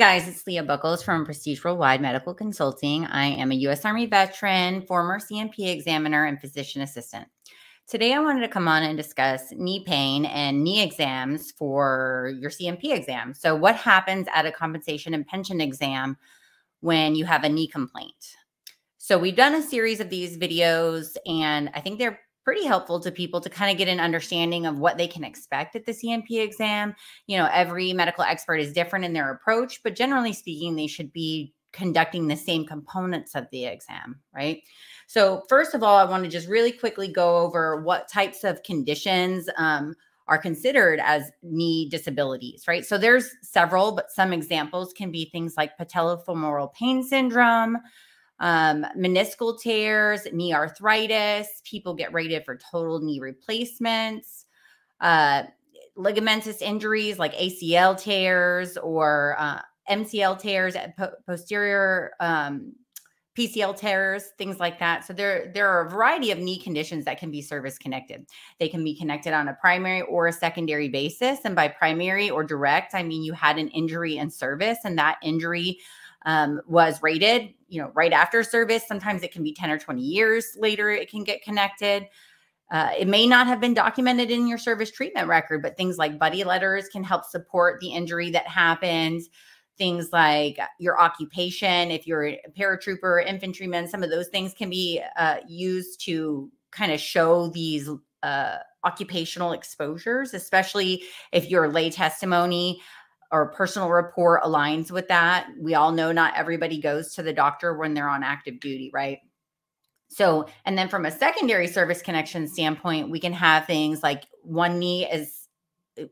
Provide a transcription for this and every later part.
guys, it's Leah Bucholz from Prestige Worldwide Medical Consulting. I am a U.S. Army veteran, former C&P examiner, and physician assistant. Today, I wanted to come on and discuss knee pain and knee exams for your C&P exam. So, what happens at a compensation and pension exam when you have a knee complaint? So, we've done a series of these videos, and I think they're pretty helpful to people to kind of get an understanding of what they can expect at the C&P exam. You know, every medical expert is different in their approach, but generally speaking, they should be conducting the same components of the exam, right? So, first of all, I want to just really quickly go over what types of conditions um, are considered as knee disabilities, right? So, there's several, but some examples can be things like patellofemoral pain syndrome, um, meniscal tears, knee arthritis. People get rated for total knee replacements, uh, ligamentous injuries like ACL tears or uh, MCL tears, po- posterior um, PCL tears, things like that. So there, there are a variety of knee conditions that can be service connected. They can be connected on a primary or a secondary basis. And by primary or direct, I mean you had an injury in service, and that injury um, was rated, you know, right after service. Sometimes it can be 10 or 20 years later, it can get connected. Uh, it may not have been documented in your service treatment record, but things like buddy letters can help support the injury that happened. Things like your occupation, if you're a paratrooper, infantryman, some of those things can be uh, used to kind of show these uh, occupational exposures, especially if your lay testimony or personal report aligns with that. We all know not everybody goes to the doctor when they're on active duty, right? So, and then from a secondary service connection standpoint, we can have things like one knee is uh,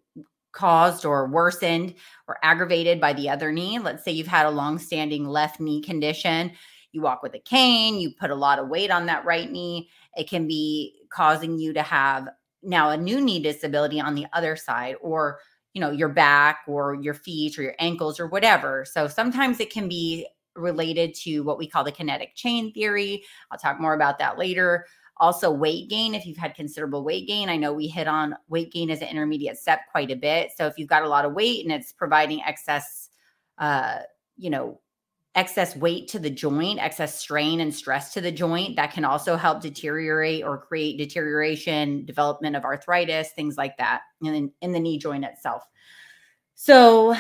caused or worsened or aggravated by the other knee. Let's say you've had a long-standing left knee condition. You walk with a cane, you put a lot of weight on that right knee. It can be causing you to have now a new knee disability on the other side or you know your back or your feet or your ankles or whatever. So sometimes it can be related to what we call the kinetic chain theory. I'll talk more about that later. Also weight gain if you've had considerable weight gain. I know we hit on weight gain as an intermediate step quite a bit. So if you've got a lot of weight and it's providing excess uh you know excess weight to the joint, excess strain and stress to the joint that can also help deteriorate or create deterioration, development of arthritis, things like that in, in the knee joint itself. So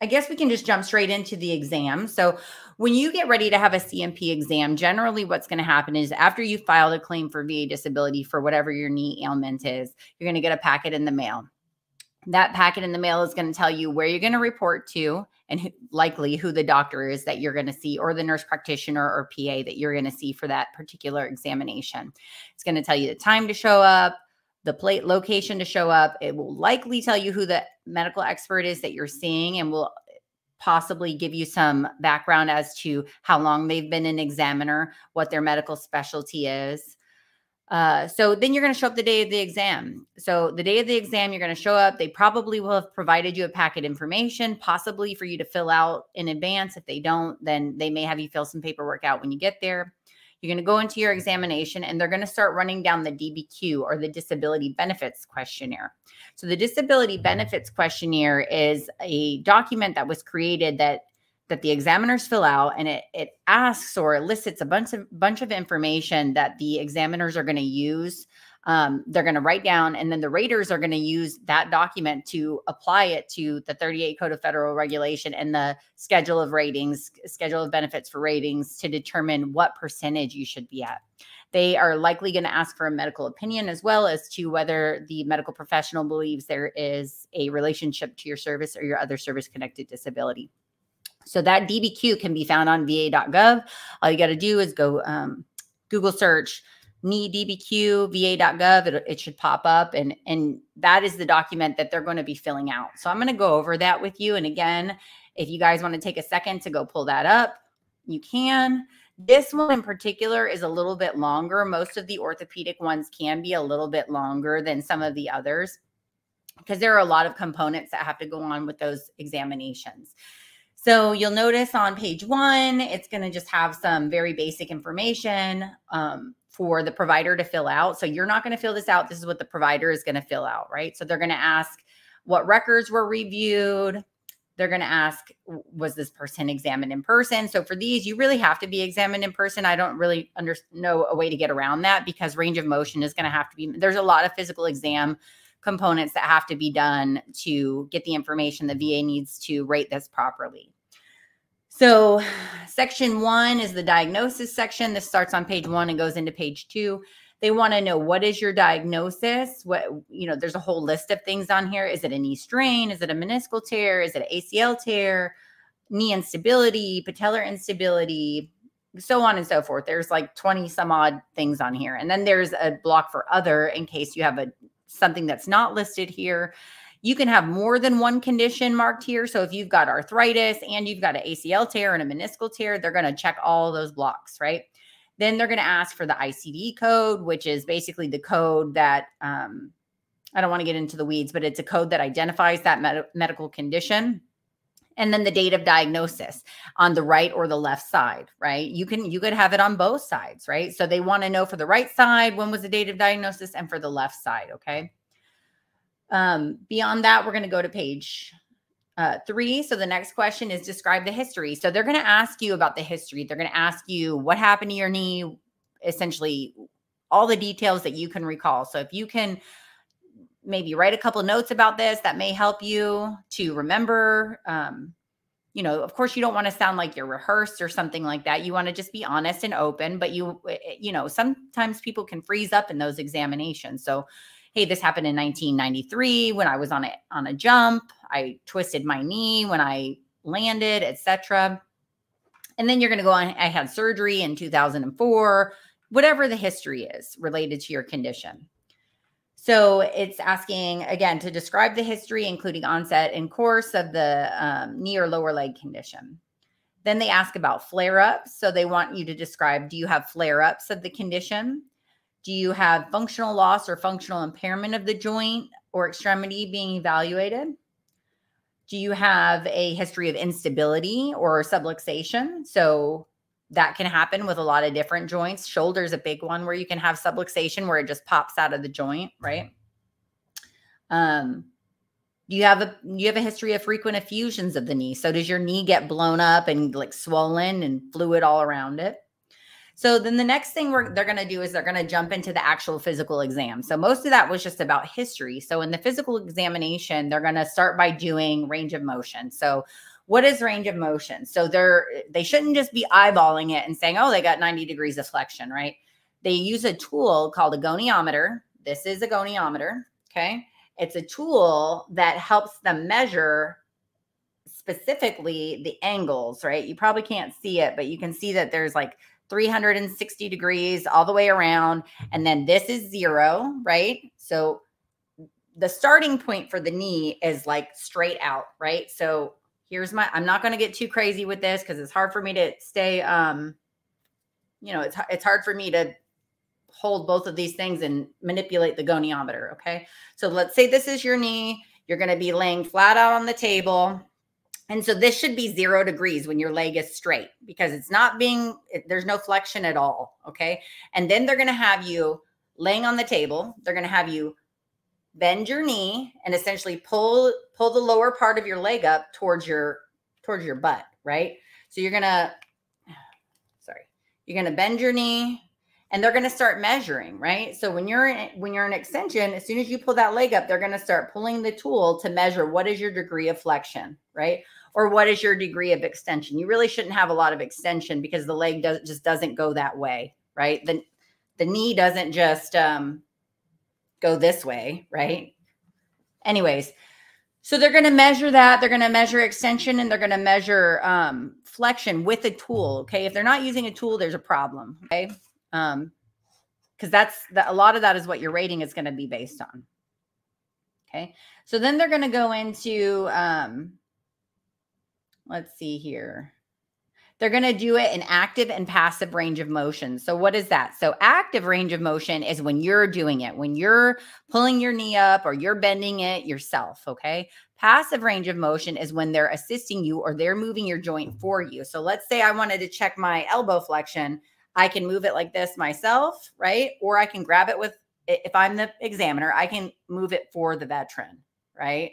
I guess we can just jump straight into the exam. So when you get ready to have a C&P exam, generally what's going to happen is after you filed a claim for VA disability for whatever your knee ailment is, you're going to get a packet in the mail. That packet in the mail is going to tell you where you're going to report to and who, likely who the doctor is that you're going to see or the nurse practitioner or PA that you're going to see for that particular examination. It's going to tell you the time to show up, the plate location to show up. It will likely tell you who the medical expert is that you're seeing and will possibly give you some background as to how long they've been an examiner, what their medical specialty is. Uh, so then you're going to show up the day of the exam. So the day of the exam, you're going to show up. They probably will have provided you a packet information, possibly for you to fill out in advance. If they don't, then they may have you fill some paperwork out when you get there. You're going to go into your examination and they're going to start running down the DBQ or the disability benefits questionnaire. So the disability benefits questionnaire is a document that was created that that the examiners fill out and it, it asks or elicits a bunch of bunch of information that the examiners are going to use. Um, they're going to write down and then the raters are going to use that document to apply it to the 38 code of federal regulation and the schedule of ratings schedule of benefits for ratings to determine what percentage you should be at. They are likely going to ask for a medical opinion as well as to whether the medical professional believes there is a relationship to your service or your other service connected disability so that DBQ can be found on va.gov. All you got to do is go um, Google search knee DBQ va.gov. It, it should pop up, and and that is the document that they're going to be filling out. So I'm going to go over that with you. And again, if you guys want to take a second to go pull that up, you can. This one in particular is a little bit longer. Most of the orthopedic ones can be a little bit longer than some of the others because there are a lot of components that have to go on with those examinations. So you'll notice on page one, it's going to just have some very basic information um, for the provider to fill out. So you're not going to fill this out. This is what the provider is going to fill out, right? So they're going to ask what records were reviewed, they're going to ask, was this person examined in person? So for these, you really have to be examined in person. I don't really under, know a way to get around that because range of motion is going to have to be, there's a lot of physical exam components that have to be done to get the information the VA needs to rate this properly. So, section one is the diagnosis section. This starts on page one and goes into page two. They want to know what is your diagnosis? What, you know, there's a whole list of things on here. Is it a knee strain? Is it a meniscal tear? Is it an ACL tear? Knee instability, patellar instability, so on and so forth. There's like 20 some odd things on here. And then there's a block for other in case you have a something that's not listed here. You can have more than one condition marked here. So if you've got arthritis and you've got an ACL tear and a meniscal tear, they're going to check all those blocks, right? Then they're going to ask for the ICD code, which is basically the code that um, I don't want to get into the weeds, but it's a code that identifies that med- medical condition. And then the date of diagnosis on the right or the left side, right? You can you could have it on both sides, right? So they want to know for the right side when was the date of diagnosis and for the left side, okay? Um, beyond that, we're going to go to page uh, three. So the next question is describe the history. So they're going to ask you about the history. They're going to ask you what happened to your knee, essentially all the details that you can recall. So if you can maybe write a couple notes about this, that may help you to remember. Um, you know, of course, you don't want to sound like you're rehearsed or something like that. You want to just be honest and open, but you, eh, eh, you know, sometimes people can freeze up in those examinations. So hey, this happened in 1993 when I was on a on a jump. I twisted my knee when I landed, etc. And then you're going to go on. I had surgery in 2004. Whatever the history is related to your condition. So it's asking again to describe the history, including onset and course of the um, knee or lower leg condition. Then they ask about flare ups. So they want you to describe do you have flare ups of the condition? Do you have functional loss or functional impairment of the joint or extremity being evaluated? Do you have a history of instability or subluxation? So that can happen with a lot of different joints. Shoulder's a big one where you can have subluxation where it just pops out of the joint, right? Um, do you have a you have a history of frequent effusions of the knee? So does your knee get blown up and like swollen and fluid all around it? So then the next thing we're, they're going to do is they're going to jump into the actual physical exam. So most of that was just about history. So in the physical examination, they're going to start by doing range of motion. So what is range of motion? So they're they shouldn't just be eyeballing it and saying, "Oh, they got 90 degrees of flexion," right? They use a tool called a goniometer. This is a goniometer, okay? It's a tool that helps them measure specifically the angles, right? You probably can't see it, but you can see that there's like 360 degrees all the way around. And then this is zero, right? So the starting point for the knee is like straight out, right? So here's my, I'm not going to get too crazy with this because it's hard for me to stay, um, you know, it's, it's hard for me to hold both of these things and manipulate the goniometer. Okay. So let's say this is your knee. You're going to be laying flat out on the table and so this should be zero degrees when your leg is straight because it's not being, there's no flexion at all. Okay. And then they're going to have you laying on the table. They're going to have you bend your knee and essentially pull, pull the lower part of your leg up towards your, towards your butt. Right. So you're going to, sorry, you're going to bend your knee and they're going to start measuring right so when you're in, when you're in extension as soon as you pull that leg up they're going to start pulling the tool to measure what is your degree of flexion right or what is your degree of extension? You really shouldn't have a lot of extension because the leg does, just doesn't go that way, right? The, the knee doesn't just um, go this way, right? Anyways, so they're going to measure that. They're going to measure extension and they're going to measure um, flexion with a tool. Okay. If they're not using a tool, there's a problem. Okay. Um, because that's the, a lot of that is what your rating is going to be based on. Okay. So then they're going to go into um, let's see here. They're going to do it in active and passive range of motion. So, what is that? So, active range of motion is when you're doing it, when you're pulling your knee up or you're bending it yourself. Okay. Passive range of motion is when they're assisting you or they're moving your joint for you. So, let's say I wanted to check my elbow flexion. I can move it like this myself, right? Or I can grab it with, if I'm the examiner, I can move it for the veteran, right?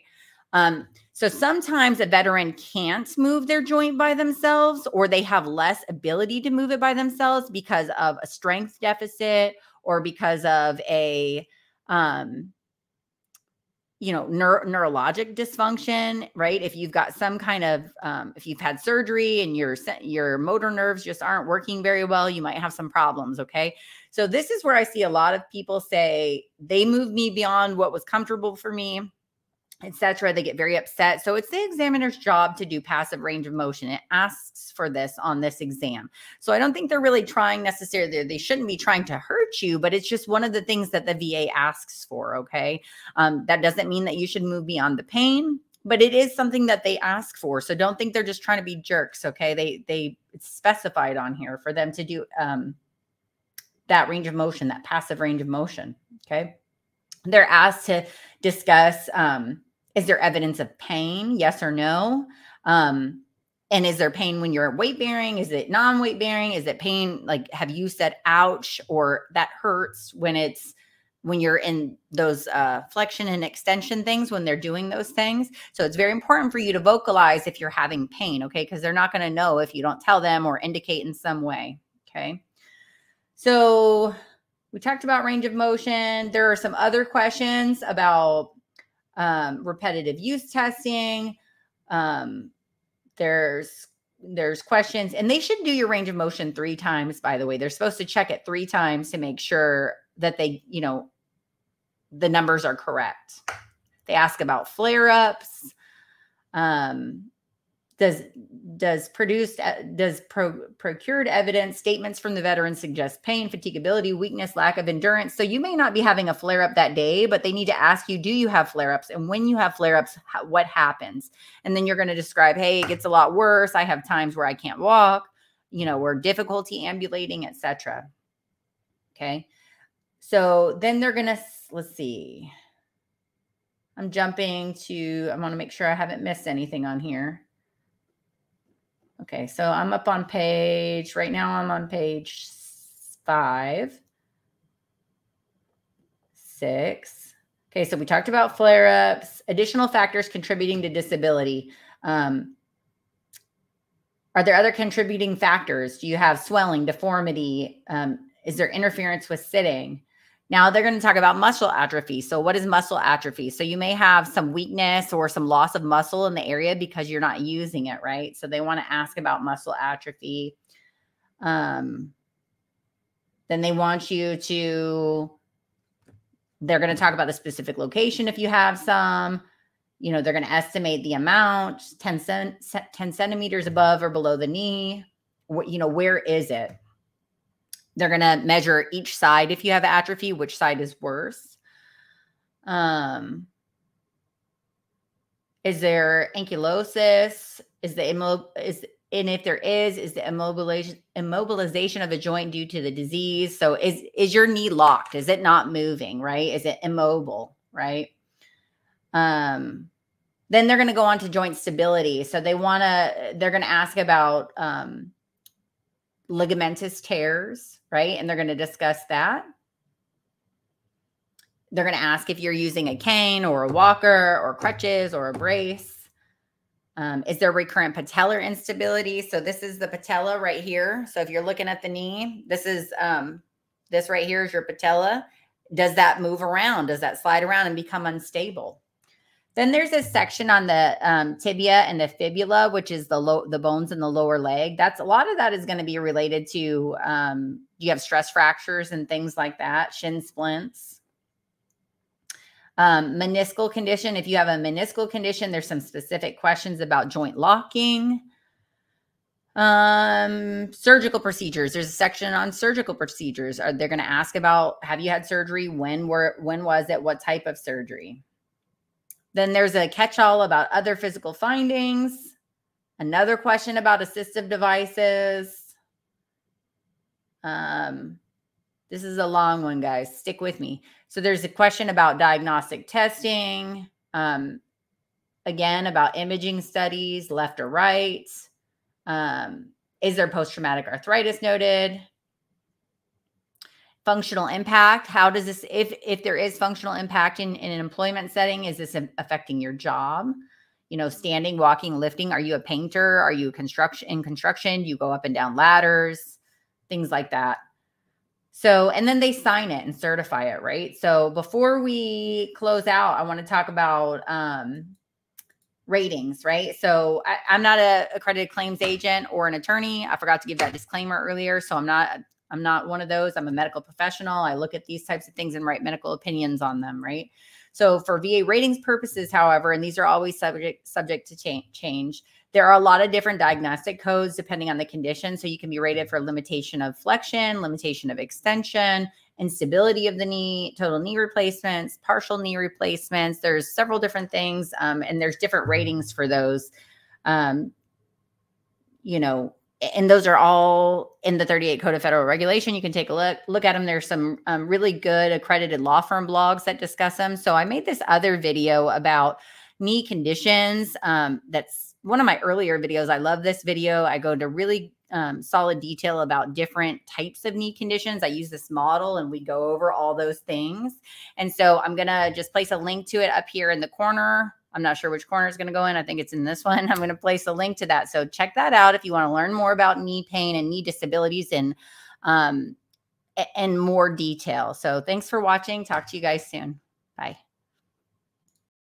Um, so sometimes a veteran can't move their joint by themselves, or they have less ability to move it by themselves because of a strength deficit or because of a um, you know neuro- neurologic dysfunction right? If you've got some kind of um, if you've had surgery and your your motor nerves just aren't working very well you might have some problems okay? So this is where i see a lot of people say they moved me beyond what was comfortable for me etc. They get very upset. So it's the examiner's job to do passive range of motion. It asks for this on this exam. So I don't think they're really trying necessarily, they shouldn't be trying to hurt you, but it's just one of the things that the VA asks for. Okay. Um, that doesn't mean that you should move beyond the pain. But it is something that they ask for, so don't think they're just trying to be jerks. Okay, they they specified on here for them to do um, that range of motion, that passive range of motion. Okay, they're asked to discuss um, is there evidence of pain? Yes or no? Um, and is there pain when you're weight bearing? Is it non weight bearing? Is it pain? Like, have you said ouch or that hurts when it's when you're in those uh, flexion and extension things when they're doing those things? So it's very important for you to vocalize if you're having pain, okay? Because they're not going to know if you don't tell them or indicate in some way, okay? So we talked about range of motion. There are some other questions about um, repetitive use testing. Um, there's there's questions, and they should do your range of motion three times. By the way, they're supposed to check it three times to make sure that they, you know, the numbers are correct. They ask about flare ups. Um, does does produced uh, does pro, procured evidence statements from the veteran suggest pain fatigability weakness lack of endurance. So you may not be having a flare up that day but they need to ask you do you have flare ups? And when you have flare ups what happens? And then you're going to describe hey it gets a lot worse. I have times where i can't walk you know or difficulty ambulating etc okay? So then they're going to let's see. I'm jumping to i want to make sure i haven't missed anything on here Okay, so I'm up on page, right now I'm on page five, six. Okay, so we talked about flare ups, additional factors contributing to disability. Um, are there other contributing factors? Do you have swelling, deformity? Um, is there interference with sitting? Now they're going to talk about muscle atrophy. So, what is muscle atrophy? So, you may have some weakness or some loss of muscle in the area because you're not using it, right? So, they want to ask about muscle atrophy. Um, then they want you to, they're going to talk about the specific location if you have some. You know, they're going to estimate the amount 10, cent, 10 centimeters above or below the knee. You know, where is it? They're going to measure each side if you have atrophy, which side is worse. Um, is there ankylosis? Is the immo- is and if there is, is the immobilization immobilization of a joint due to the disease? So is is your knee locked? Is it not moving? Right? Is it immobile? Right? Um, then they're going to go on to joint stability. So they want to. They're going to ask about um, ligamentous tears, right? And they're going to discuss that. They're going to ask if you're using a cane or a walker or crutches or a brace. Um, is there recurrent patellar instability? So this is the patella right here. So if you're looking at the knee, this is um, this right here is your patella. Does that move around? Does that slide around and become unstable? Then there's a section on the um, tibia and the fibula, which is the low the bones in the lower leg. That's a lot of that is going to be related to um, you have stress fractures and things like that, shin splints. Um, meniscal condition. If you have a meniscal condition, there's some specific questions about joint locking. Um, surgical procedures. There's a section on surgical procedures. Are they're going to ask about have you had surgery? When were when was it? What type of surgery? Then there's a catch all about other physical findings, another question about assistive devices. Um, this is a long one, guys. Stick with me. So there's a question about diagnostic testing. Um, again, about imaging studies, left or right. Um, is there post traumatic arthritis noted? Functional impact how does this if if there is functional impact in, in an employment setting is this affecting your job you know standing walking lifting are you a painter are you construction in construction you go up and down ladders things like that so and then they sign it and certify it right so before we close out i want to talk about um ratings, right? So I, am not a accredited claims agent or an attorney. I forgot to give that disclaimer earlier. So I'm not I'm not one of those. I'm a medical professional. I look at these types of things and write medical opinions on them, right? So for VA ratings purposes, however, and these are always subject subject to change, change there are a lot of different diagnostic codes depending on the condition. So you can be rated for limitation of flexion, limitation of extension, instability of the knee, total knee replacements, partial knee replacements. There's several different things, um, and there's different ratings for those. Um, you know, and those are all in the 38 Code of Federal Regulation. You can take a look look at them. There's some um, really good accredited law firm blogs that discuss them. So I made this other video about knee conditions. Um, that's one of my earlier videos. I love this video. I go to really um, solid detail about different types of knee conditions. I use this model and we go over all those things. And so I'm going to just place a link to it up here in the corner. I'm not sure which corner is going to go in. I think it's in this one. I'm going to place a link to that. So check that out if you want to learn more about knee pain and knee disabilities and um, and more detail. So thanks for watching. Talk to you guys soon. Bye.